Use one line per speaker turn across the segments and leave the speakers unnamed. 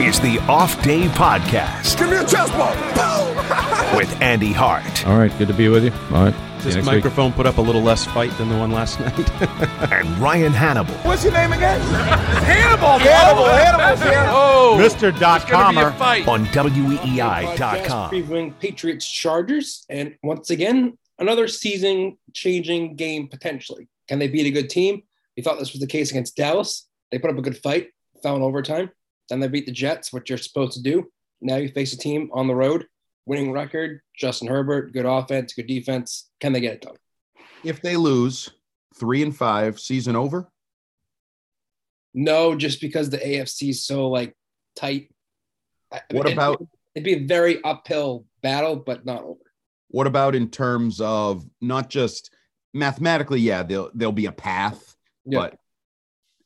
is the Off Day Podcast
Give me a chest bump.
with Andy Hart
All right, good to be with you. All right.
This
next week.
microphone put up a little less fight than the one last night.
and Ryan Hannable.
What's your name again? Hannable. Hannable. Hannable.
Oh,
Mr. Dot
gonna be a
Comer.
on
podcast
WEEI.com.
previewing Patriots Chargers, and once again, another season-changing game potentially. Can they beat a good team? We thought this was the case against Dallas. They put up a good fight, fell in overtime. Then they beat the Jets, what you're supposed to do. Now you face a team on the road, winning record. Justin Herbert, good offense, good defense. Can they get it done?
if they lose three and five, season over.
No, just because the AFC is so like tight.
What
it-
about
It'd be a very uphill battle, but not over.
what about in terms of not just mathematically? Yeah, there'll there'll be a path,
Yeah.
but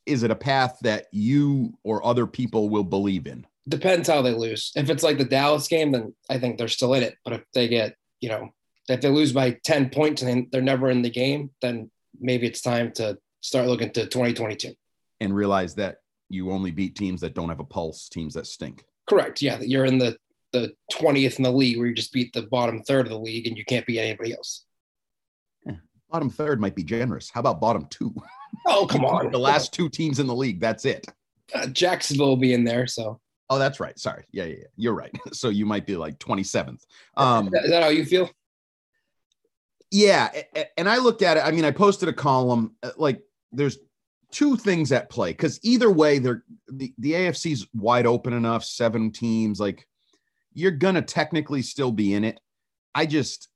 is it a path that you or other people will believe in?
depends how they lose. If it's like the Dallas game, then I think they're still in it. But if they get, you know, if they lose by 10 points and they're never in the game, then maybe it's time to start looking to 2022.
And realize that you only beat teams that don't have a pulse, teams that stink.
Correct. Yeah. You're in the, the 20th in the league where you just beat the bottom third of the league and you can't beat anybody else.
Bottom third might be generous. How about bottom two?
Oh, come on.
the last two teams in the league. That's it.
Uh, Jacksonville will be in there. So
Oh, that's right. Sorry. Yeah, yeah, yeah. You're right. So you might be like 27th. Um,
is that- is that how you feel?
Yeah, and I looked at it. I mean, I posted a column. uh, Like, there's two things at play because either way, they're the the AFC's wide open enough. Seven teams, like you're gonna technically still be in it. I just,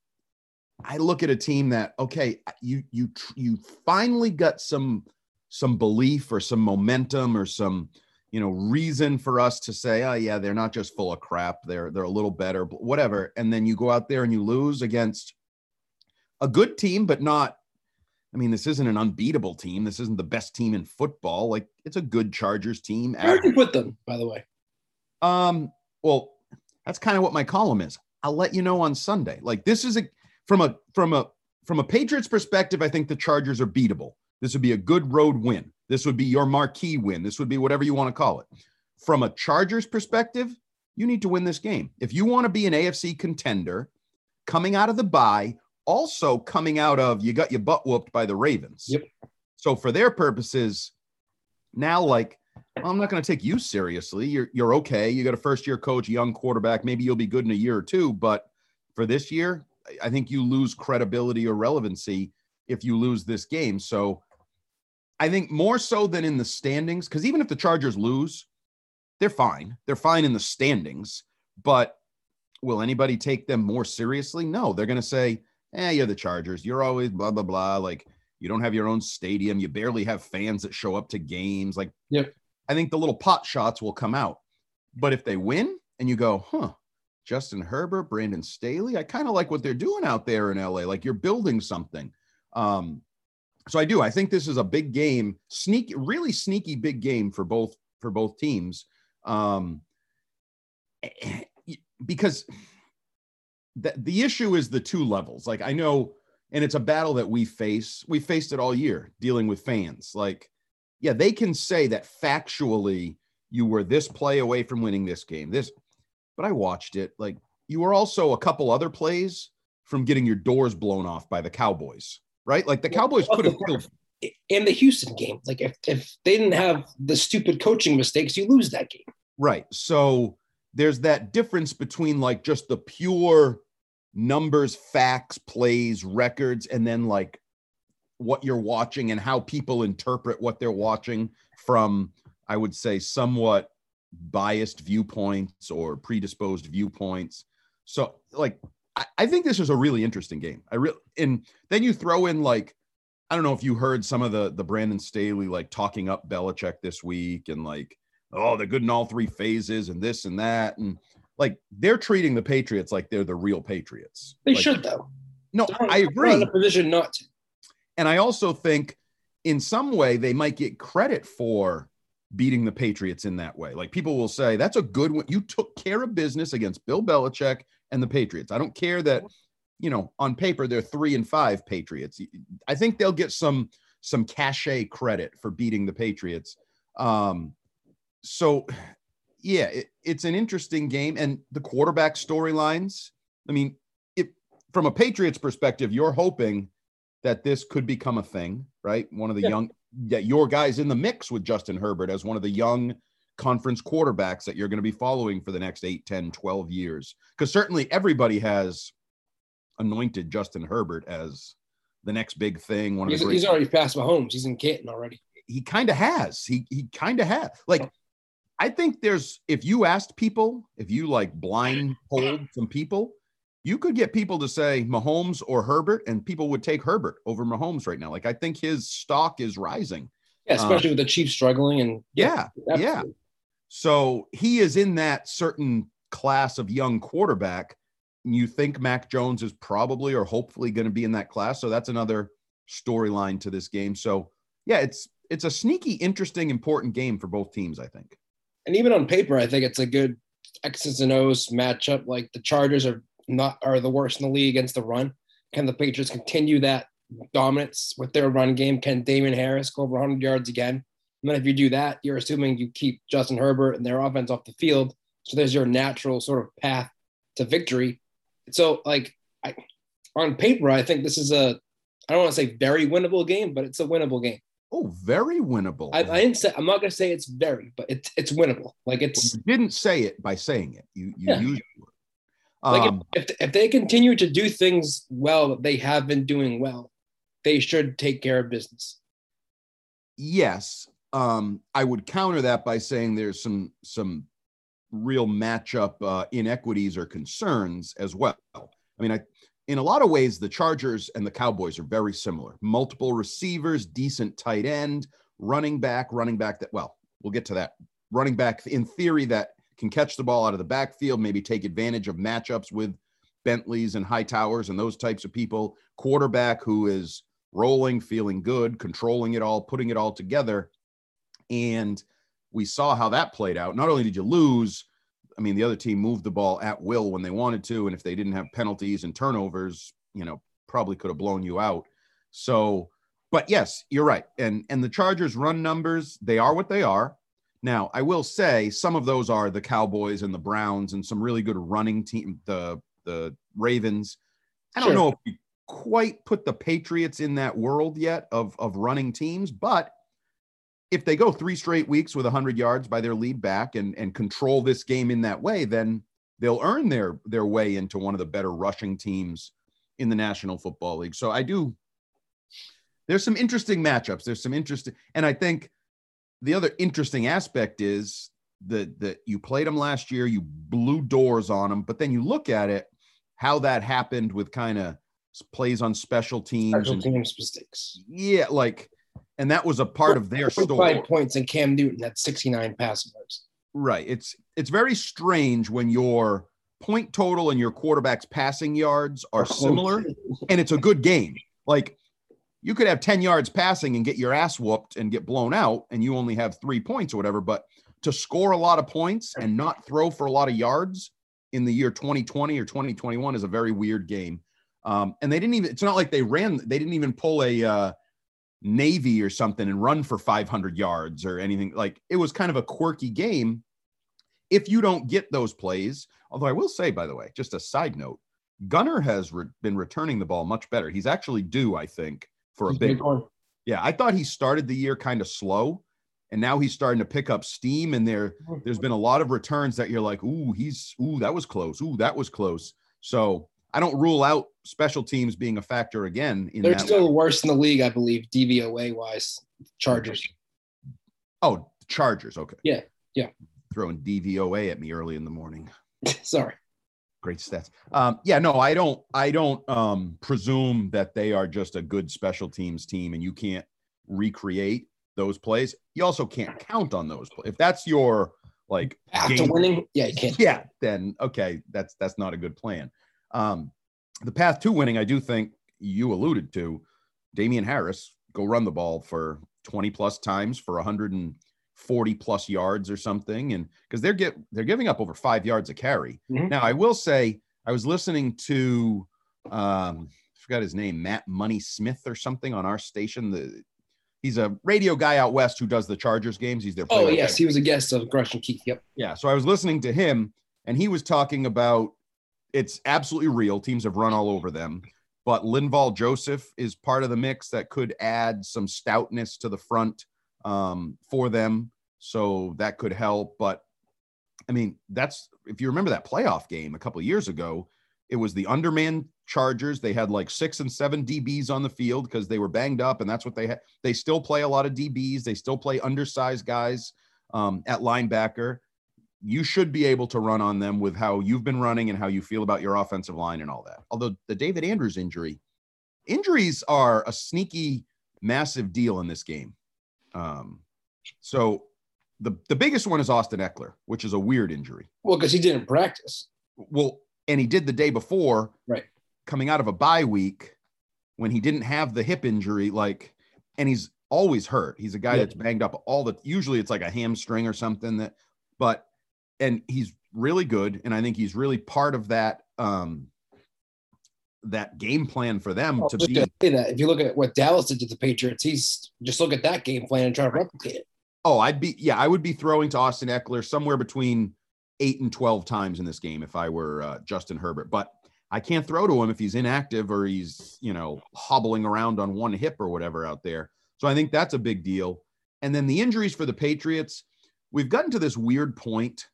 I look at a team that okay, you you you finally got some some belief or some momentum or some you know reason for us to say oh yeah they're not just full of crap they're they're a little better whatever and then you go out there and you lose against a good team, but not. I mean, this isn't an unbeatable team. This isn't the best team in football. Like it's a good Chargers team.
Where do you put them, by the way?
Um, well, that's kind of what my column is. I'll let you know on Sunday. Like this is a from a from a from a Patriots perspective, I think the Chargers are beatable. This would be a good road win. This would be your marquee win. This would be whatever you want to call it. From a Chargers perspective, you need to win this game. If you want to be an AFC contender coming out of the bye, also coming out of you got your butt whooped by the Ravens.
Yep.
So for their purposes, now like I'm not going to take you seriously. You're you're okay. You got a first year coach, young quarterback. Maybe you'll be good in a year or two, but for this year, I- think you lose credibility or relevancy if you lose this game. So I think more so than in the standings, because even if the Chargers lose, they're fine. They're fine in the standings, but will anybody take them more seriously? No, they're going to say, "Eh, you're the Chargers. You're always blah blah blah." Like you don't have your own stadium. You barely have fans that show up to games. Like,
Yep.
I think the little pot shots will come out. But if they win and you go, huh, Justin Herbert, Brandon Staley, I kind of like what they're doing out there in LA. Like you're building something. Um, so I do. I think this is a big game, sneaky, really sneaky big game for both for both teams. Um, because the, the issue is the two levels. Like I know, and it's a battle that we face. We faced it all year dealing with fans. Like, yeah, they can say that factually you were this play away from winning this game. This, but I watched it. Like you were also a couple other plays from getting your doors blown off by the Cowboys, right? Like the Cowboys could have killed.
in the Houston game. Like if, if they didn't have the stupid coaching mistakes, you lose that game.
Right. So there's that difference between like just the pure numbers, facts, plays, records, and then like what you're watching and how people interpret what they're watching from, I would say, somewhat biased viewpoints or predisposed viewpoints. So, like, I, I think this is a really interesting game. I really, and then you throw in like, I don't know if you heard some of the the Brandon Staley like talking up Belichick this week and like, oh, they're good in all three phases and this and that and like they're treating the Patriots like they're the real Patriots.
They
Like,
should though.
No,
They're-
I agree.
in a position not to.
And I also think in some way they might get credit for beating the Patriots in that way. Like people will say, that's a good one. You took care of business against Bill Belichick and the Patriots. I don't care that, you know, on paper they're three and five Patriots. I think they'll get some some cachet credit for beating the Patriots. Um, so yeah, it, it's an interesting game. And the quarterback storylines. I mean, if from a Patriots perspective, you're hoping that this could become a thing, right? One of the
Yeah.
young that your guys in the mix with Justin Herbert as one of the young conference quarterbacks that you're going to be following for the next 8, 10, 12 years. Because certainly everybody has anointed Justin Herbert as the next big thing. One of
He's,
the great,
he's already past Mahomes. He's in Canton already.
he kind of has. He he kind of has. Like I think there's if you asked people, if you like blind polled some people, you could get people to say Mahomes or Herbert, and people would take Herbert over Mahomes right now. Like I think his stock is rising.
Yeah, especially with the Chiefs struggling and
Uh, Yeah, yeah. So he is in that certain class of young quarterback. You think Mac Jones is probably or hopefully going to be in that class. So that's another storyline to this game. So yeah, it's it's a sneaky, interesting, important game for both teams, I think.
And even on paper, I think it's a good X's and O's matchup. Like the Chargers are not are the worst in the league against the run. Can the Patriots continue that dominance with their run game? Can Damien Harris go over 100 yards again? And then if you do that, you're assuming you keep Justin Herbert and their offense off the field. So there's your natural sort of path to victory. So like I, on paper, I think this is a I don't want to say very winnable game, but it's a winnable game.
Oh, very winnable.
I, I didn't say I'm not gonna say it's very, but it's it's winnable. Like it's
you didn't say it by saying it. You you
Yeah.
used.
Like
Um,
if, if if they continue to do things well that they have been doing well, they should take care of business.
yes. Um i would counter that by saying there's some some real matchup uh, inequities or concerns as well. I mean i in a lot of ways the chargers and the cowboys are very similar. Multiple receivers decent tight end running back running back that well we'll get to that. Running back in theory that can catch the ball out of the backfield maybe take advantage of matchups with bentleys and Hightowers and those types of people quarterback who is rolling, feeling good, controlling it all, putting it all together. And we saw how that played out. Not only did you lose, I mean, the other team moved the ball at will when they wanted to. And if they didn't have penalties and turnovers, you know, probably could have blown you out. So, but yes, you're right. And and the Chargers run numbers, they are what they are. Now, I will say some of those are the Cowboys and the Browns and some really good running team, the the Ravens. I don't
Sure.
know if we quite put the Patriots in that world yet of of running teams, but if they go three straight weeks with 100 yards by their lead back and and control this game in that way, then they'll earn their their way into one of the better rushing teams in the National Football League. So I do there's some interesting matchups. There's some interesting and I think the other interesting aspect is that that you played them last year, you blew doors on them, but then you look at it how that happened with kind of plays on special teams
Special
and
teams mistakes.
yeah, like and that was a part of their story.
Five points and Cam Newton at 69 passing yards.
Right. It's it's very strange when your point total and your quarterback's passing yards are oh, similar and it's a good game. Like you could have 10 yards passing and get your ass whooped and get blown out and you only have 3 points or whatever, but to score a lot of points and not throw for a lot of yards in the year 2020 or 2021 is a very weird game. Um, and they didn't even it's not like they ran they didn't even pull a uh Navy or something and run for 500 yards or anything. Like it was kind of a quirky game if you don't get those plays. Although I will say, by the way, just a side note, Gunner has re- been returning the ball much better. He's actually due, I think, for a
He's
big
big one.
Yeah, I thought he started the year kind of slow, and now he's starting to pick up steam. And there, mm-hmm. there's been a lot of returns that you're like, ooh, he's ooh, that was close. Ooh, that was close. So I don't rule out special teams being a factor again. In
They're
that
still
way.
worse in the league, I believe, DVOA wise. Chargers.
Oh, Chargers. Okay.
Yeah, yeah.
Throwing DVOA at me early in the morning.
Sorry.
Great stats. Um, yeah, no, I don't. I don't um, presume that they are just a good special teams team, and you can't recreate those plays. You also can't count on those. If that's your like game-
winning, yeah, you can't.
yeah, then okay, that's that's not a good plan. Um, the path to winning, I do think you alluded to, Damien Harris go run the ball for 20 plus times for 140 plus yards or something, and because they're get they're giving up over five yards a carry.
Mhm.
Now, I will say, I was listening to um, I forgot his name, Matt Money Smith or something on our station. The he's a radio guy out west who does the Chargers games. He's their
Oh yes, he was a guest of Grush and Keith. Yep.
yeah. So I was listening to him and he was talking about it's absolutely real. Teams have run all over them, but Linval Joseph is part of the mix that could add some stoutness to the front um, for them. So that could help. But I mean, that's if you remember that playoff game a couple years ago, it was the underman Chargers. They had like six and seven DBs on the field because they were banged up, and that's what they had. They still play a lot of DBs. They still play undersized guys um, at linebacker. You should be able to run on them with how you've been running and how you feel about your offensive line and all that. Although the David Andrews injury, injuries are a sneaky, massive deal in this game. Um, so the the biggest one is Austin Ekeler, which is a weird injury.
Well, because he didn't practice.
Well, and he did the day before,
Right.
coming out of a bye week when he didn't have the hip injury, like, and he's always hurt. He's a guy
Yeah.
that's banged up all the usually it's like a hamstring or something that, but and he's really good, and I think he's really part of that um that game plan for them
Oh,
to be
to say that if you look at what Dallas did to the Patriots, he's just look at that game plan and try to replicate it.
Oh, I'd be yeah, I would be throwing to Austin Ekeler somewhere between eight and twelve times in this game if I were uh, Justin Herbert. But I can't throw to him if he's inactive or he's you know hobbling around on one hip or whatever out there. So I think that's a big deal. And then the injuries for the Patriots, we've gotten to this weird point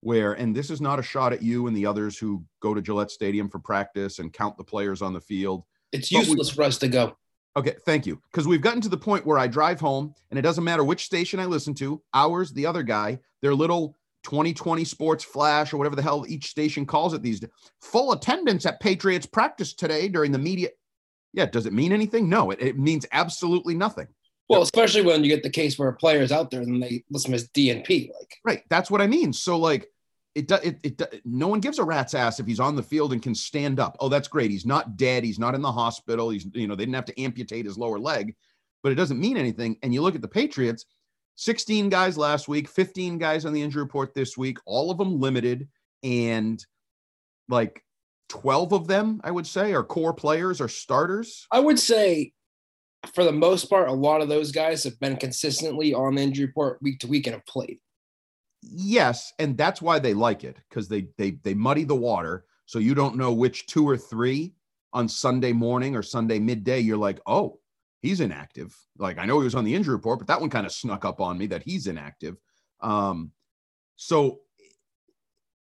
where, and this is not a shot at you and the others who go to Gillette Stadium for practice and count the players on the field.
It's
But we-
useless for us to go.
Okay, thank you. Because we've gotten to the point where I drive home and it doesn't matter which station I listen to, ours, the other guy, their little 2020 sports flash or whatever the hell each station calls it these days. Full attendance at Patriots practice today during the media. Yeah, does it mean anything? No, it, it means absolutely nothing.
Well, especially when you get the case where a player's out there and they list him as DNP. Like,
Right. That's what I mean. So like it does it, it do- no one gives a rat's ass if he's on the field and can stand up. Oh, that's great. He's not dead. He's not in the hospital. He's you know, they didn't have to amputate his lower leg, but it doesn't mean anything. And you look at the Patriots, 16 guys last week, 15 guys on the injury report this week, all of them limited and like 12 of them, I would say, are core players or starters.
I would say, for the most part, a lot of those guys have been consistently on the injury report week to week and have played.
yes and that's why they like it because they they they muddy the water so you don't know which two or three on sunday morning or sunday midday you're like oh he's inactive like i know he was on the injury report but that one kind of snuck up on me that he's inactive um so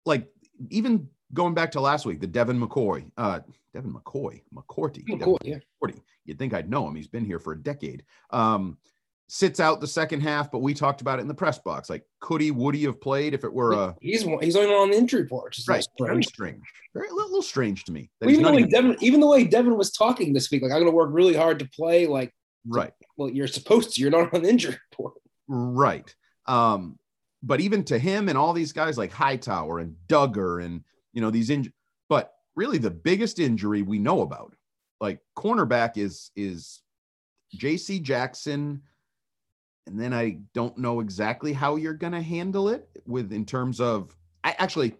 like even going back to last week the devin mccoy uh devin mccoy mccourty
Oh,
Devin
yeah.
40. You'd think I'd know him. He's been here for a decade. Um, sits out the second half, but we talked about it in the press box. Like, could he, would he have played if it were a
He's he's only on the injury report, which is
right? Very
strange.
Very a little, strange to me. that
Well, even the way
even-
Devin, even the way Devin was talking this week, like I'm going to work really hard to play. Like,
right,
well, you're supposed to. You're not on the injury report.
right. Um, but even to him and all these guys like Hightower and Dugger and you know these injuries, but really the biggest injury we know about, like cornerback, is is J.C. Jackson. And then I don't know exactly how you're going to handle it with in terms of I, actually.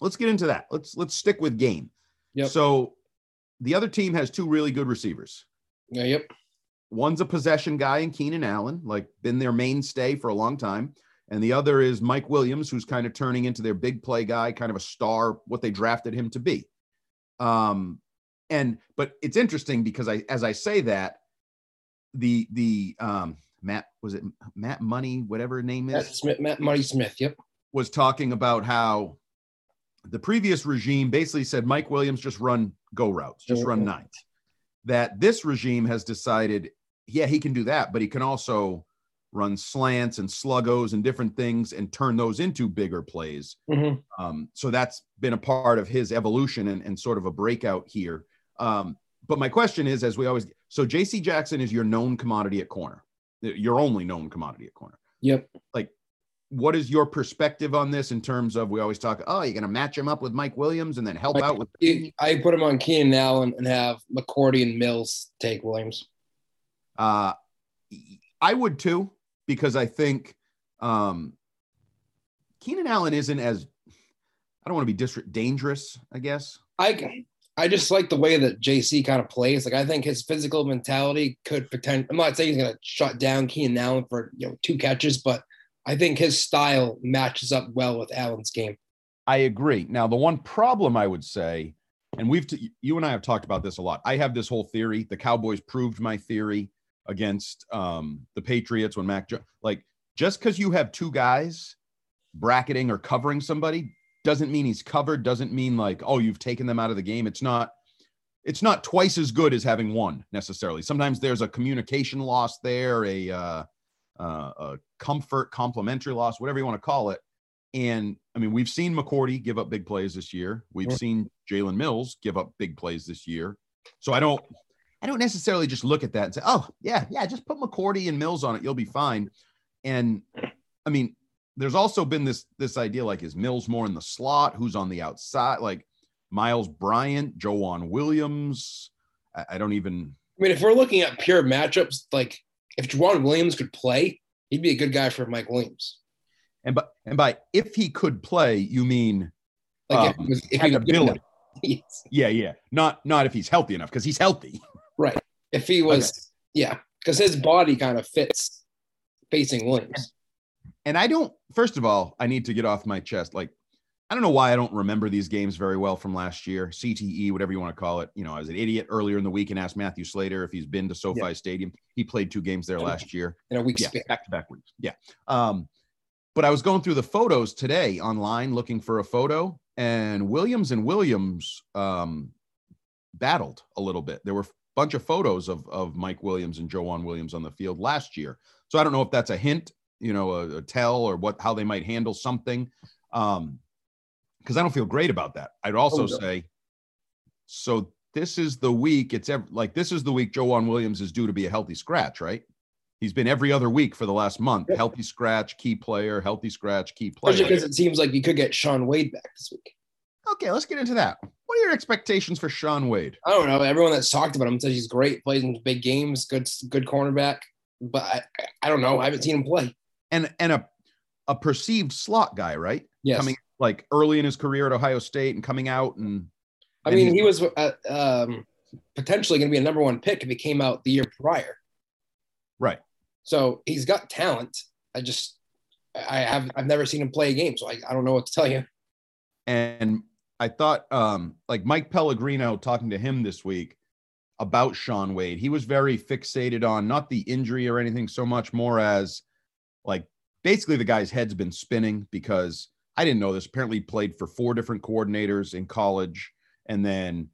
Let's get into that. Let's let's stick with game.
Yep.
So the other team has two really good receivers.
Yeah, yep.
One's a possession guy in Keenan Allen, like been their mainstay for a long time. And the other is Mike Williams, who's kind of turning into their big play guy, kind of a star, what they drafted him to be. Um, and but it's interesting because I as I say that, the the um Matt was it Matt Money, whatever name
Matt
is,
Smith, Matt Money Smith. Yep.
was talking about how the previous regime basically said Mike Williams just run go routes, just run
Mhm.
nines. That this regime has decided, yeah, he can do that, but he can also run slants and sluggos and different things and turn those into bigger plays.
Mhm.
Um, so that's been a part of his evolution and, and sort of a breakout here. Um, but my question is, as we always, so JC Jackson is your known commodity at corner, your only known commodity at corner.
Yep.
Like, what is your perspective on this in terms of we always talk, oh, you're going to match him up with Mike Williams and then help
Mike-
out with
I put him on Keenan Allen and have McCourty and Mills take Williams.
Uh, I would too, because I think um, Keenan Allen isn't as, I don't want to be dis- dangerous, I guess.
I I just like the way that JC kind of plays. Like I think his physical mentality could pretend. I'm not saying he's gonna shut down Keenan Allen for you know two catches, but I think his style matches up well with Allen's game.
I agree. Now, the one problem I would say, and we've t- you and I have talked about this a lot. I have this whole theory. The Cowboys proved my theory against um, the Patriots when Mac jo- like just because you have two guys bracketing or covering somebody doesn't mean he's covered. Doesn't mean like oh you've taken them out of the game. It's not. It's not twice as good as having one necessarily. Sometimes there's a communication loss there, a uh, uh, a comfort complementary loss, whatever you want to call it. And I mean, we've seen McCourty give up big plays this year. We've
Yeah.
seen Jalen Mills give up big plays this year. So I don't, I don't necessarily just look at that and say, oh yeah, yeah, just put McCourty and Mills on it, you'll be fine. And I mean, there's also been this this idea like is Mills more in the slot? Who's on the outside? Like Miles Bryant, Joejuan Williams. I, I don't even.
I mean, if we're looking at pure matchups, like if Joejuan Williams could play, he'd be a good guy for Mike Williams.
And by and by if he could play, you mean
Like
Um,
was- if he
had ability.
Yes.
yeah, yeah, not not if he's healthy enough because he's healthy.
Right. If he was, yeah, because his body kind of fits facing Williams.
And I don't. First of all, I need to get off my chest. Like, I don't know why I don't remember these games very well from last year. CTE, whatever you want to call it. You know, I was an idiot earlier in the week and asked Matthew Slater if he's been to SoFi Stadium. He played two games there last year.
In a week
Yeah, back to back weeks. Yeah. Um, but I was going through the photos today online looking for a photo, and Williams and Williams um, battled a little bit. There were a bunch of photos of of Mike Williams and Joejuan Williams on the field last year. So I don't know if that's a hint, you know, a, a tell or what how they might handle something. Um, because I don't feel great about that. I'd also
Oh, no.
say, so this is the week. It's ev- like this is the week Joejuan Williams is due to be a healthy scratch, right? He's been every other week for the last month. Healthy scratch, key player, healthy scratch, key player.
Especially because it seems like you could get Shaun Wade back this week.
Okay, let's get into that. What are your expectations for Shaun Wade?
I don't know. Everyone that's talked about him says he's great, plays in big games, good good cornerback. But I, I don't know. I haven't seen him play.
And and a a perceived slot guy, right?
Yes.
Coming like early in his career at Ohio State and coming out and
I
and
mean,
he's-
he was uh, um, potentially going to be a number one pick if he came out the year prior.
right.
So he's got talent. I just, I have, I've never seen him play a game, so I, I don't know what to tell you.
And I thought um like Mike Pellegrino talking to him this week about Shaun Wade, he was very fixated on not the injury or anything so much more as like basically the guy's head's been spinning because I didn't know this. Apparently played for four different coordinators in college and then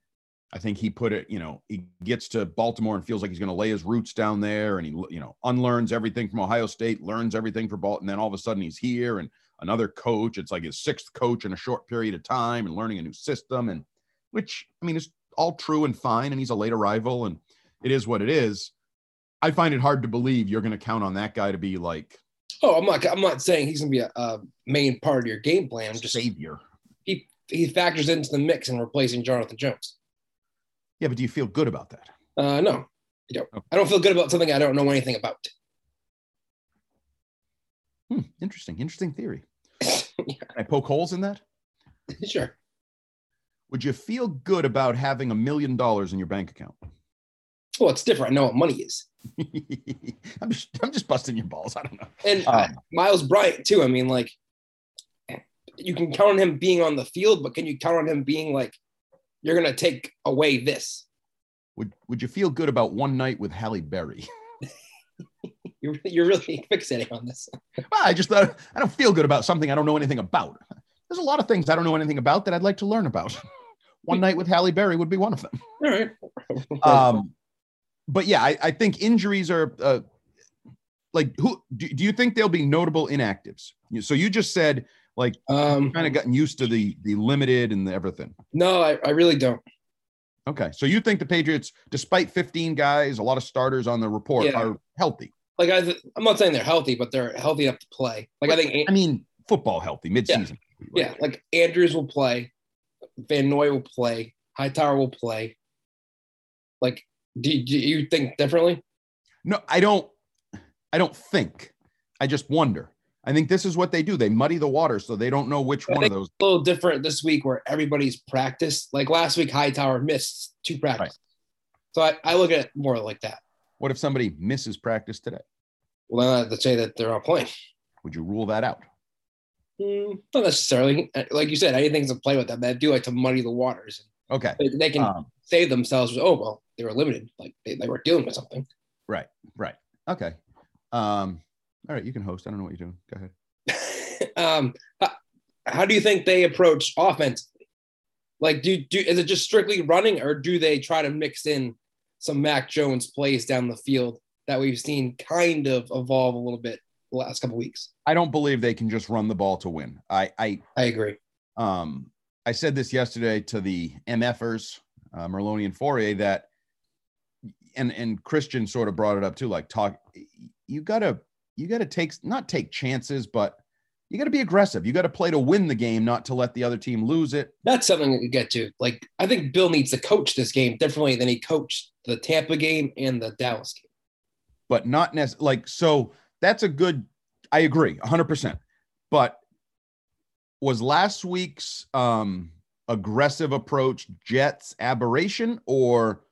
I think he put it, you know, he gets to Baltimore and feels like he's going to lay his roots down there and he, you know, unlearns everything from Ohio State, learns everything for Baltimore. And then all of a sudden he's here and another coach. It's like his sixth coach in a short period of time and learning a new system. And which, I mean, is all true and fine. And he's a late arrival and it is what it is. I find it hard to believe you're going to count on that guy to be like
Oh, I'm not, I'm not saying he's going to be a, a main part of your game plan. I'm just
savior.
he he factors into the mix in replacing Jonathan Jones.
Yeah, but do you feel good about that?
Uh, no, I don't.
Okay.
I don't feel good about something I don't know anything about.
Hmm, interesting, interesting theory. Can I poke holes in that?
sure.
Would you feel good about having a million dollars in your bank account?
Well, it's different. I know what money is.
I'm just I'm just busting your balls. I don't know.
And
Um,
Miles Bryant too. I mean, like you can count on him being on the field, but can you count on him being like you're gonna take away this?
Would would you feel good about one night with Halle Berry?
You're you're really fixating on this.
Well, I just thought I don't feel good about something I don't know anything about. There's a lot of things I don't know anything about that I'd like to learn about. one night with Halle Berry would be one of them.
All right.
Um, but yeah, I, I think injuries are uh, like who do, do you think there'll be notable inactives? So you just said like
um,
kind of gotten used to the the limited and the everything.
no, I, I really don't.
Okay, so you think the Patriots, despite 15 guys, a lot of starters on the report,
Yeah.
are healthy?
Like I, th- I'm not saying they're healthy, but they're healthy enough to play. Like I think,
I mean, football healthy midseason.
yeah, like Andrews will play, Van Noy will play, Hightower will play. Like, do, do you think differently?
No, I don't. I don't think. I just wonder. I think this is what they do. They muddy the water so they don't know which
I
one of those.
A little different this week where everybody's practiced. Like last week, Hightower missed two practices. So I, I look at it more like that.
What if somebody misses practice today?
Well, then I have to say that they're not playing.
Would you rule that out?
Mm, not necessarily. Like you said, anything's to play with them. They do like to muddy the waters.
Okay.
They, they can
Um,
save themselves. Oh well, they were limited. Like they, they were dealing with something.
right. Right. Okay. Um. All right. You can host. I don't know what you're doing. Go ahead.
um, how, how do you think they approach offense? Like, do do is it just strictly running, or do they try to mix in some Mac Jones plays down the field that we've seen kind of evolve a little bit the last couple weeks?
I don't believe they can just run the ball to win. I. I.
I agree.
Um. I said this yesterday to the MFers, uh, Merloni and Fauria, that, and and Christian sort of brought it up too. Like, talk. You gotta. You gotta take not take chances, but you got to be aggressive. You got to play to win the game, not to let the other team lose it.
That's something we could get to. Like, I think Bill needs to coach this game differently than he coached the Tampa game and the Dallas game.
but not necessarily like so that's a good i agree 100% but was last week's um aggressive approach jets aberration or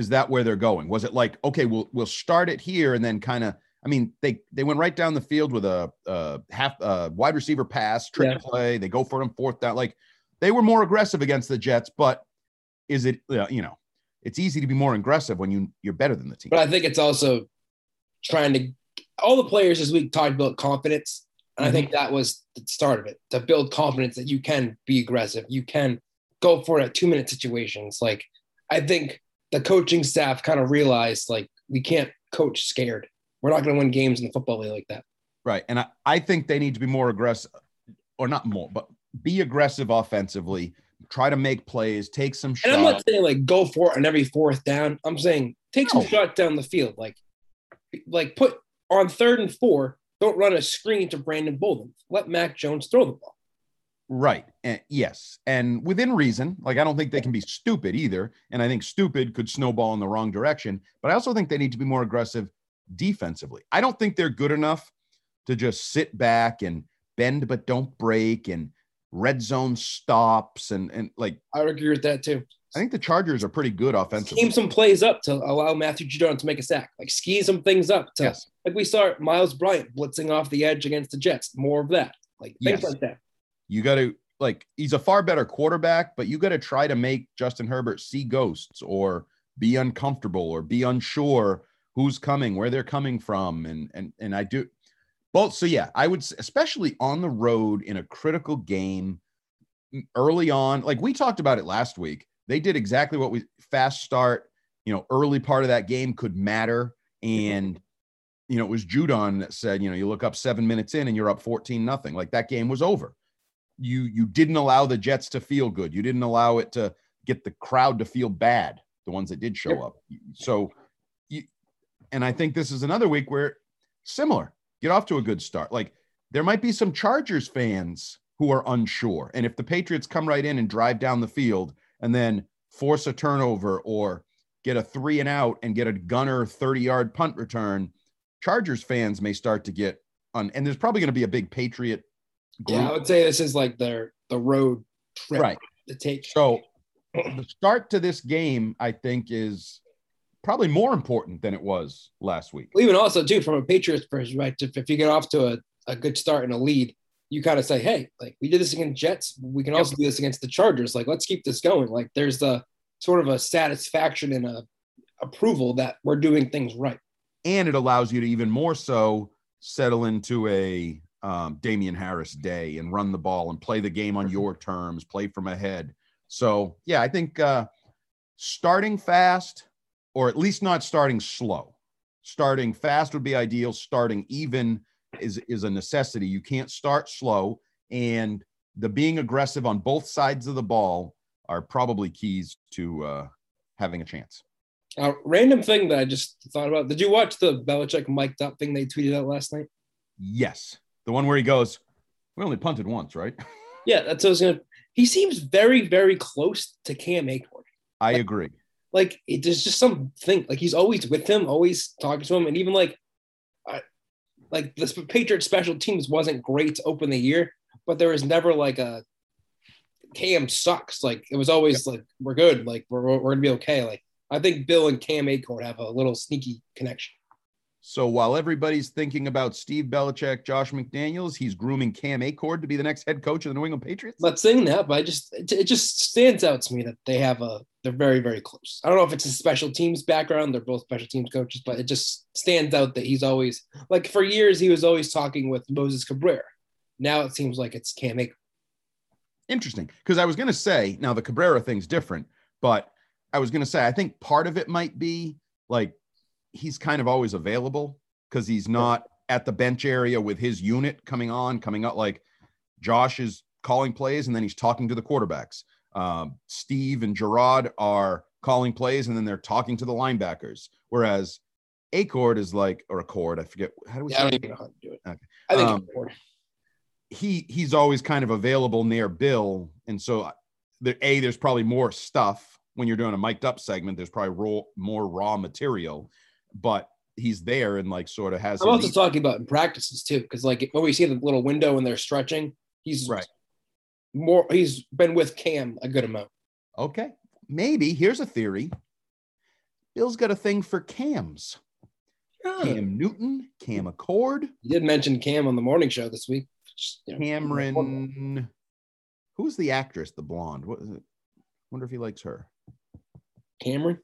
is that where they're going was it like okay we'll we'll start it here and then kind of i mean they they went right down the field with a, uh half a wide receiver pass trick
Yeah.
play they go for it on fourth down like they were more aggressive against the jets but is it uh, you know it's easy to be more aggressive when you you're better than the team
But I think it's also trying to all the players this week talked about confidence. And I think that was the start of it to build confidence that you can be aggressive. You can go for it at two minute situations. Like I think the coaching staff kind of realized like we can't coach scared. We're not going to win games in the football league like that.
Right. And I, I think they need to be more aggressive, or not more, but be aggressive offensively. Try to make plays, take some shots. And.
I'm not saying like go for it on every fourth down. I'm saying take some
No.
shots down the field. Like, like put on third and four, don't run a screen to Brandon Bolden. Let Mac Jones throw the ball.
Right. And yes. And within reason. Like, I don't think they can be stupid either. And I think stupid could snowball in the wrong direction. But I also think they need to be more aggressive defensively. I don't think they're good enough to just sit back and bend but don't break and red zone stops and and like
I would agree with that too.
I think the Chargers are pretty good offensively.
Scheme some plays up to allow Matthew Judon to make a sack. Like ski some things up to
Yes.
like we saw Miles Bryant blitzing off the edge against the Jets. More of that. Like things
Yes.
like that.
You got to like he's a far better quarterback, but you got to try to make Justin Herbert see ghosts or be uncomfortable or be unsure who's coming, where they're coming from, and and and I do both. So yeah, I would especially on the road in a critical game mm, early on. Like we talked about it last week, they did exactly what we fast start. You know, early part of that game could matter, and you know it was Judon that said, you know, you look up seven minutes in and you're up fourteen nothing. Like that game was over you you didn't allow the Jets to feel good. You didn't allow it to get the crowd to feel bad. The ones that did show
Yep.
up. So, you, and I think this is another week where similar. Get off to a good start. Like there might be some Chargers fans who are unsure, and if the Patriots come right in and drive down the field and then force a turnover or get a three and out and get a gunner 30 yard punt return, Chargers fans may start to get on. And there's probably going to be a big Patriot group
Yeah, I would say this is like their the road trip
Right.
to take.
So the start to this game, I think, is probably more important than it was last week.
Well, even also too from a Patriots perspective, if you get off to a, a good start and a lead, you kind of say, "Hey, like we did this against Jets, we can also do this against the Chargers. Like let's keep this going." Like there's the sort of a satisfaction and a approval that we're doing things right.
and it allows you to even more so settle into a um, Damien Harris day and run the ball and play the game on your terms, play from ahead. So yeah, I think uh, starting fast, or at least not starting slow. Starting fast would be ideal. Starting even is is a necessity. You can't start slow, and the being aggressive on both sides of the ball are probably keys to uh, having a chance.
A random thing that I just thought about. Did you watch the Belichick mic'd up thing they tweeted out last night?
Yes, the one where he goes, "We only punted once, right?"
Yeah, that's what I was gonna. He seems very, very close to Cam Achord.
I
Like-
agree.
Like it, there's just something like he's always with him, always talking to him, and even like, I, like the Patriots special teams wasn't great to open the year, but there was never like a Cam sucks. Like it was always like we're good, like we're we're gonna be okay. Like I think Bill and Cam Achord have a little sneaky connection.
So while everybody's thinking about Steve Belichick, Josh McDaniels, he's grooming Cam Achord to be the next head coach of the New England Patriots.
not saying that, but I just it, it just stands out to me that they have a they're very very close. I don't know if it's a special teams background; they're both special teams coaches, but it just stands out that he's always like for years he was always talking with Moses Cabrera. Now it seems like it's Cam Achord.
Interesting, because I was going to say now the Cabrera thing's different, but I was going to say I think part of it might be like he's kind of always available because he's not at the bench area with his unit coming on, coming up. Like Josh is calling plays and then he's talking to the quarterbacks. Um, Steve and Gerard are calling plays and then they're talking to the linebackers. Whereas Acord is like, or Accord, I forget how do we
Yeah, I don't even know how to do it.
Okay.
I think
Um, he he's always kind of available near Bill, and so uh, the a there's probably more stuff when you're doing a mic'd up segment. There's probably raw, more raw material, but he's there and like sort of has.
I'm also talking about in practices too, because like when we see the little window when they're stretching, he's
Right.
more. He's been with Cam a good amount.
okay, maybe here's a theory. Bill's got a thing for cams. Cam Newton, Cam Achord,
You did mention Cam on the morning show this week. Just, you know,
Cameron. Who's the actress, the blonde? What is it? Wonder if he likes her.
Cameron.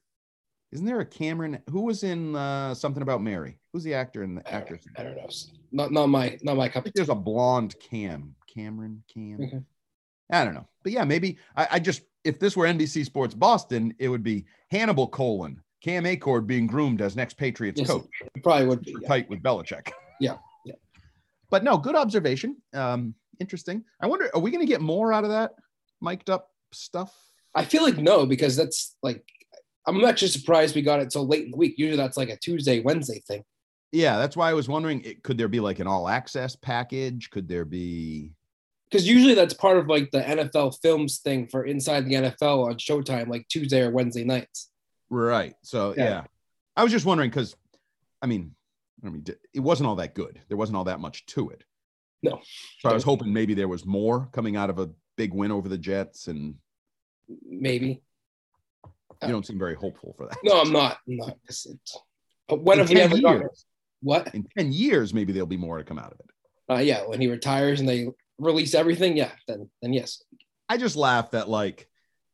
Isn't there a Cameron who was in uh, something about Mary? Who's the actor and the
I don't,
actress?
I don't know. Not not my not my
I
cup of
think there's a blonde Cam, Cameron Cam.
Okay.
I don't know, but yeah, maybe I, I just if this were NBC Sports Boston, it would be Hannable Colon, Cam Achord being groomed as next Patriots
Yes,
coach,
It probably would be. yeah.
tight with Belichick.
Yeah, yeah.
But no, good observation. Um, interesting. I wonder, are we going to get more out of that mic'd up stuff?
I feel like no, because that's like I'm actually surprised we got it so late in the week. Usually that's like a Tuesday, Wednesday thing.
Yeah, that's why I was wondering. It, could there be like an all access package? Could there be?
Because usually that's part of like the NFL films thing for inside the NFL on Showtime, like Tuesday or Wednesday nights.
Right. So yeah,
Yeah.
I was just wondering because, I mean, I mean, it wasn't all that good. There wasn't all that much to it.
No.
So I was hoping maybe there was more coming out of a big win over the Jets, and
Maybe.
You don't seem very hopeful for that.
No, I'm not. I'm not. It's- it's- But when
In
have we
10
ever what?
In ten years, maybe there'll be more to come out of it.
Uh, yeah, when he retires and they release everything, yeah, then then yes.
I just laugh that like,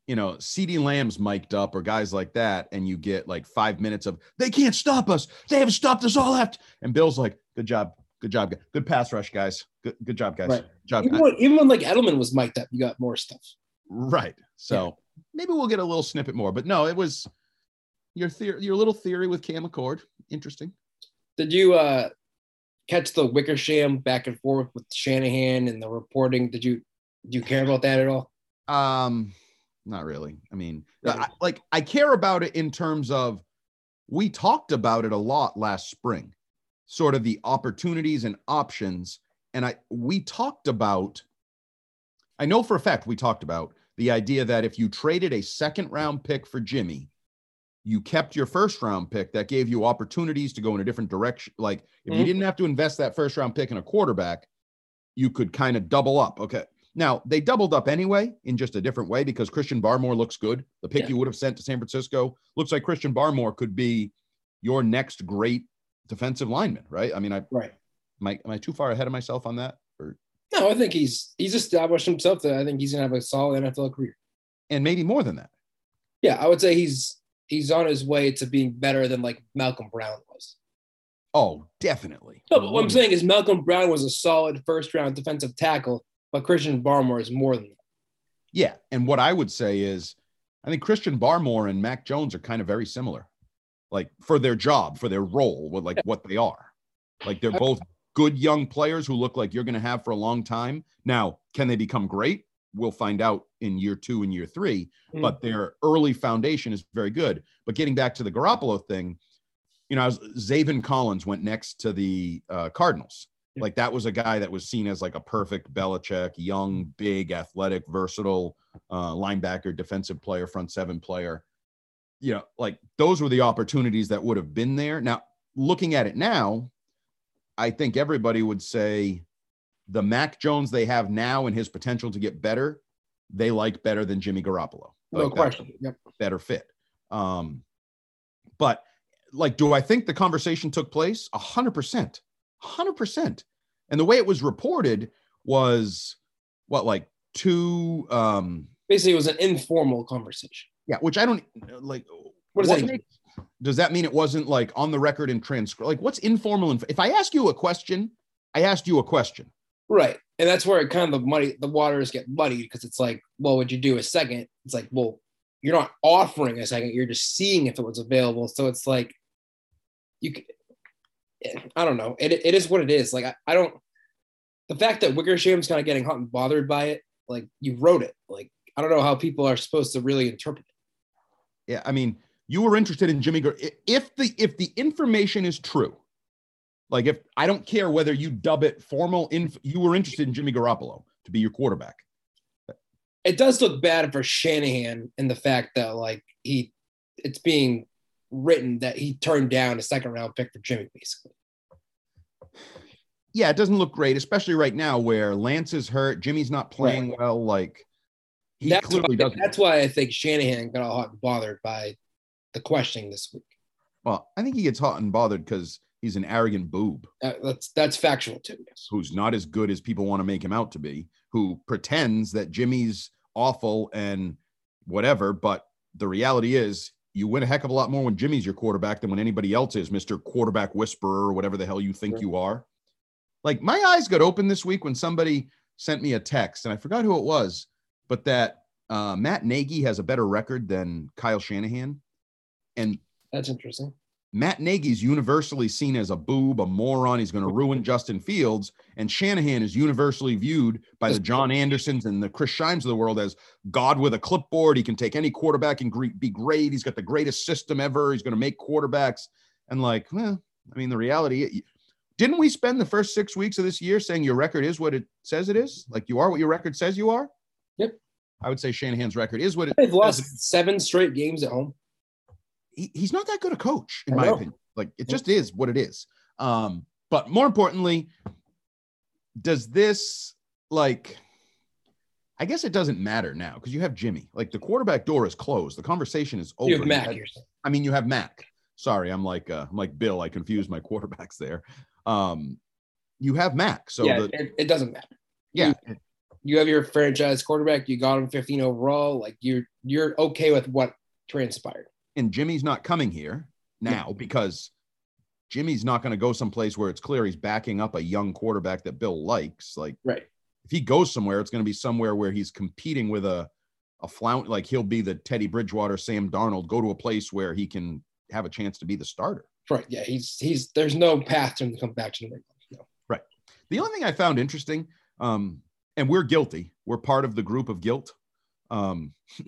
you know, CeeDee Lamb's mic'd up or guys like that, and you get like five minutes of they can't stop us. They haven't stopped us all left. And Bill's like, good job, good job, good pass rush, guys. Good, good job, guys.
Right.
Good job.
Even when, even when like Edelman was mic'd up, you got more stuff.
Right. So maybe we'll get a little snippet more. But no, it was your theory, your little theory with Cam Achord. Interesting.
Did you uh catch the Wickersham back and forth with Shanahan and the reporting? Did you do you care about that at all?
Um, not really. I mean? I, like I care about it in terms of we talked about it a lot last spring, sort of the opportunities and options. And I we talked about, I know for a fact we talked about the idea that if you traded a second round pick for Jimmy, you kept your first round pick that gave you opportunities to go in a different direction. Like if you
Mhm.
didn't have to invest that first round pick in a quarterback, you could kind of double up. Okay. Now they doubled up anyway in just a different way because Christian Barmore looks good. The pick
Yeah.
you would have sent to San Francisco looks like Christian Barmore could be your next great defensive lineman, right? I mean, I
Right.
am I, am I too far ahead of myself on that?
No, I think he's he's established himself that I think he's gonna have a solid NFL career.
and maybe more than that.
Yeah, I would say he's he's on his way to being better than like Malcolm Brown was.
Oh, definitely.
No, but what I'm saying is Malcolm Brown was a solid first round defensive tackle, but Christian Barmore is more than that.
Yeah. And what I would say is, I think Christian Barmore and Mac Jones are kind of very similar, like for their job, for their role, with like what they are. Like they're both good young players who look like you're going to have for a long time. Now, can they become great? We'll find out in year two and year three,
Mm.
but their early foundation is very good. But getting back to the Garoppolo thing, you know, I was, Zaven Collins went next to the uh, Cardinals.
Yeah.
Like that was a guy that was seen as like a perfect Belichick, young, big, athletic, versatile uh, linebacker, defensive player, front seven player. You know, like those were the opportunities that would have been there. Now, looking at it now, I think everybody would say the Mac Jones they have now and his potential to get better, they like better than Jimmy Garoppolo.
No
Like,
question. Yep.
better fit. Um, but like, do I think the conversation took place? A hundred percent, hundred percent. And the way it was reported was what, like two, um,
Basically, it was an informal conversation.
yeah, which I don't like.
What does that mean?
makes- does that mean it wasn't like on the record and transcript? Like, what's informal? Inf- if I ask you a question, I asked you a question.
Right. And that's where it kind of the muddy the waters get muddy because it's like, well, would you do a second? It's like, well, you're not offering a second, you're just seeing if it was available. So it's like you could I don't know. It, it is what it is. Like I, I don't the fact that Wickersham's kind of getting hot and bothered by it, like you wrote it. Like I don't know how people are supposed to really interpret it.
Yeah, I mean, you were interested in Jimmy. Gar- if the if the information is true, like if I don't care whether you dub it formal, inf- you were interested in Jimmy Garoppolo to be your quarterback.
It does look bad for Shanahan in the fact that like he it's being written that he turned down a second round pick for Jimmy, basically.
Yeah, it doesn't look great, especially right now where Lance is hurt, Jimmy's not playing well. Like he
that's
clearly
why,
doesn't.
That's why I think Shanahan got all hot and bothered by the questioning this week.
Well, I think he gets hot and bothered because he's an arrogant boob
Uh, that's that's factual too. Yes.
who's not as good as people want to make him out to be, who pretends that Jimmy's awful and whatever. But the reality is, you win a heck of a lot more when Jimmy's your quarterback than when anybody else is, Mr. Quarterback Whisperer or whatever the hell you think
Sure.
you are. Like my eyes got open this week when somebody sent me a text, and I forgot who it was, but that uh, Matt Nagy has a better record than Kyle Shanahan. And
That's interesting.
Matt Nagy's universally seen as a boob, a moron. He's going to ruin Justin Fields. And Shanahan is universally viewed by the John Andersons and the Chris Simms of the world as God with a clipboard. He can take any quarterback and be great. He's got the greatest system ever. He's going to make quarterbacks. And like, well, I mean, the reality, didn't we spend the first six weeks of this year saying your record is what it says it is? Like you are what your record says you are?
Yep.
I would say Shanahan's record is what it
They've lost seven straight games at home.
He, he's not that good a coach, in
I
my
know.
opinion. Like it just is what it is. Um, but more importantly, does this like I guess it doesn't matter now because you have Jimmy. Like the quarterback door is closed. The conversation is over.
You have Mac.
I mean, you have Mac. Sorry, I'm like uh, I'm like Bill. I confused my quarterbacks there. Um, you have Mac. So
yeah,
the
it, it doesn't matter.
yeah,
You have your franchise quarterback. You got him 15 overall. Like you're you're okay with what transpired.
And Jimmy's not coming here now because Jimmy's not going to go someplace where it's clear he's backing up a young quarterback that Bill likes. Like
Right.
if he goes somewhere, it's going to be somewhere where he's competing with a a flout. Like he'll be the Teddy Bridgewater, Sam Darnold. Go to a place where he can have a chance to be the starter.
Right. Yeah. He's he's there's no path to him to come back to New England. No.
The only thing I found interesting, um, and we're guilty. We're part of the group of guilt. Um,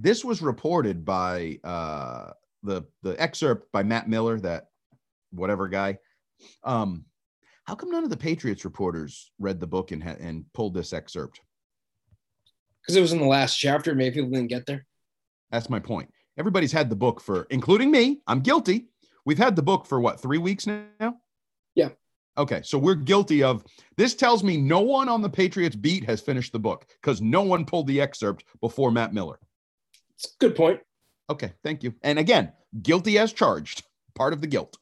this was reported by uh, the the excerpt by Matt Miller, that whatever guy. Um, how come none of the Patriots reporters read the book and ha- and pulled this excerpt?
Because it was in the last chapter. Maybe people didn't get there.
That's my point. Everybody's had the book for, including me. I'm guilty. We've had the book for what, three weeks now?
Yeah.
Okay. So we're guilty of this. Tells me no one on the Patriots beat has finished the book because no one pulled the excerpt before Matt Miller.
It's a good point.
Okay. Thank you. And again, guilty as charged. Part of the guilt.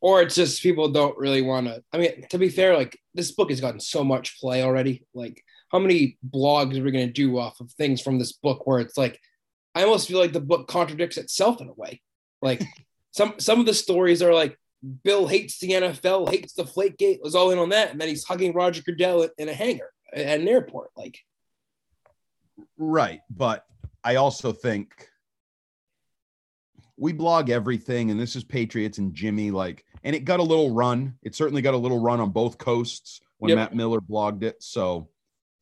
Or it's just people don't really want to. I mean, to be fair, like this book has gotten so much play already. Like, how many blogs are we going to do off of things from this book where it's like, I almost feel like the book contradicts itself in a way. Like, some some of the stories are like, Bill hates the NFL, hates the flake gate, was all in on that, and then he's hugging Roger Goodell in a hangar at an airport. Like,
right. But I also think we blog everything, and this is Patriots and Jimmy. Like, and it got a little run. It certainly got a little run on both coasts when
Yep.
Matt Miller blogged it. So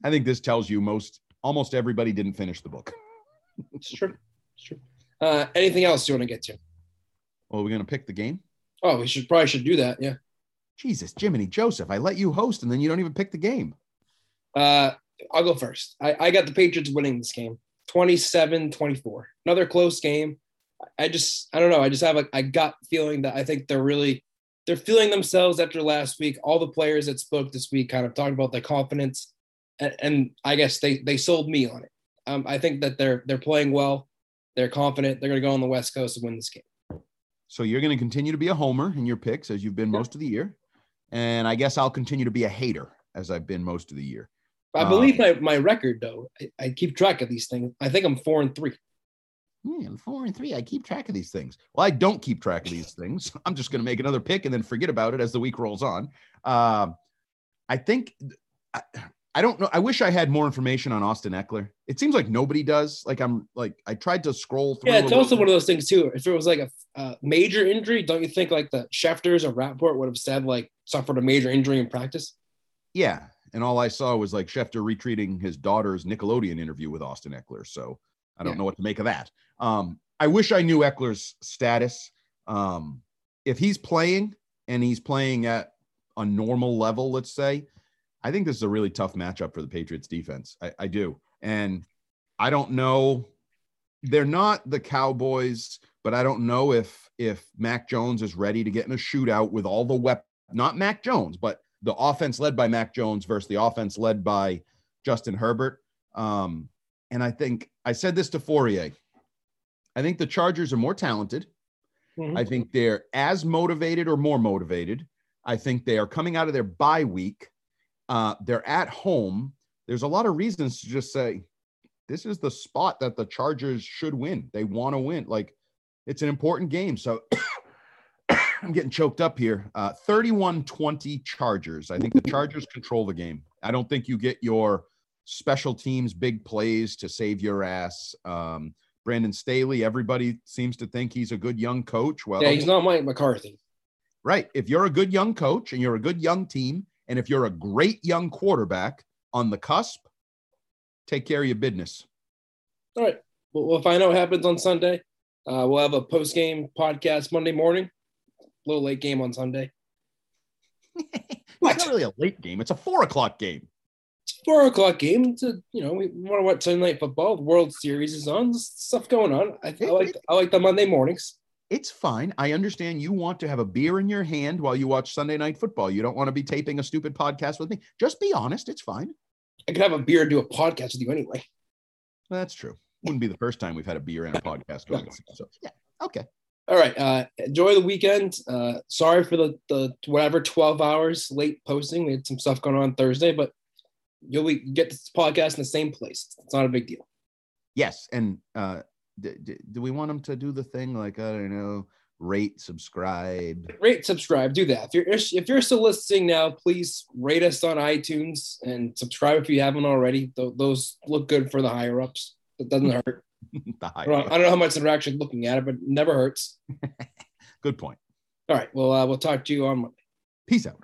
I think this tells you most almost everybody didn't finish the book.
it's true. It's true. Uh, anything else you want to get to?
Well, we're gonna pick the game.
Oh, we should probably should do that. Yeah.
Jesus, Jiminy Joseph, I let you host and then you don't even pick the game.
Uh, I'll go first. I, I got the Patriots winning this game 27 24. Another close game. I just, I don't know. I just have a, a gut feeling that I think they're really, they're feeling themselves after last week. All the players that spoke this week kind of talked about their confidence. And, and I guess they, they sold me on it. Um, I think that they're, they're playing well. They're confident. They're going to go on the West Coast and win this game.
So you're going to continue to be a homer in your picks as you've been most of the year. And I guess I'll continue to be a hater as I've been most of the year.
I
Um,
believe my, my record though. I, I keep track of these things. I think I'm four and three.
Hmm, I'm four and three. I keep track of these things. Well, I don't keep track of these things. I'm just going to make another pick and then forget about it as the week rolls on. Um, I think I, I don't know. I wish I had more information on Austin Ekeler. It seems like nobody does. Like I'm like I tried to scroll through.
Yeah, it's also
bit.
one of those things too. If it was like a, a major injury, don't you think like the Schefters or Rapoport would have said like suffered a major injury in practice?
Yeah. And all I saw was like Schefter retreating his daughter's Nickelodeon interview with Austin Ekeler. So I don't
Yeah.
know what to make of that. Um, I wish I knew Ekeler's status. Um, if he's playing and he's playing at a normal level, let's say, I think this is a really tough matchup for the Patriots defense. I, I do. And I don't know. They're not the Cowboys, but I don't know if if Mac Jones is ready to get in a shootout with all the weapons, not Mac Jones, but the offense led by Mac Jones versus the offense led by Justin Herbert. Um, and I think I said this to Fauria. I think the Chargers are more talented.
Mhm.
I think they're as motivated or more motivated. I think they are coming out of their bye week. Uh, they're at home. There's a lot of reasons to just say this is the spot that the Chargers should win. They want to win. Like it's an important game. So I'm getting choked up here. Uh, 31 20 Chargers. I think the Chargers control the game. I don't think you get your special teams big plays to save your ass. Um, Brandon Staley, everybody seems to think he's a good young coach. Well,
yeah, he's not Mike McCarthy.
Right. If you're a good young coach and you're a good young team, and if you're a great young quarterback on the cusp, take care of your business.
All right, we'll, we'll find out what happens on Sunday. Uh, we'll have a post game podcast Monday morning. Little late game on Sunday.
It's not really a late game. It's a four o'clock game.
It's a four o'clock game. It's a, you know, we want to watch Sunday night football. The World Series is on. There's stuff going on. I, I like I like the Monday mornings.
It's fine. I understand you want to have a beer in your hand while you watch Sunday night football. You don't want to be taping a stupid podcast with me. Just be honest. It's fine.
I could have a beer and do a podcast with you anyway.
That's true. Wouldn't be the first time we've had a beer and a podcast going. So yeah, okay.
All right. Uh, enjoy the weekend. Uh, sorry for the, the whatever 12 hours late posting. We had some stuff going on Thursday, but you'll be, get this podcast in the same place. It's not a big deal.
Yes, and uh, d- d- do we want them to do the thing like I don't know, rate, subscribe?
Rate, subscribe, do that. If you're if you're still listening now, please rate us on iTunes and subscribe if you haven't already. Th- those look good for the higher ups. It doesn't hurt.
the
I
high
don't, I don't know how much they're actually looking at it, but it never hurts.
Good point.
All right. Well, uh, we'll talk to you on Monday.
Peace out.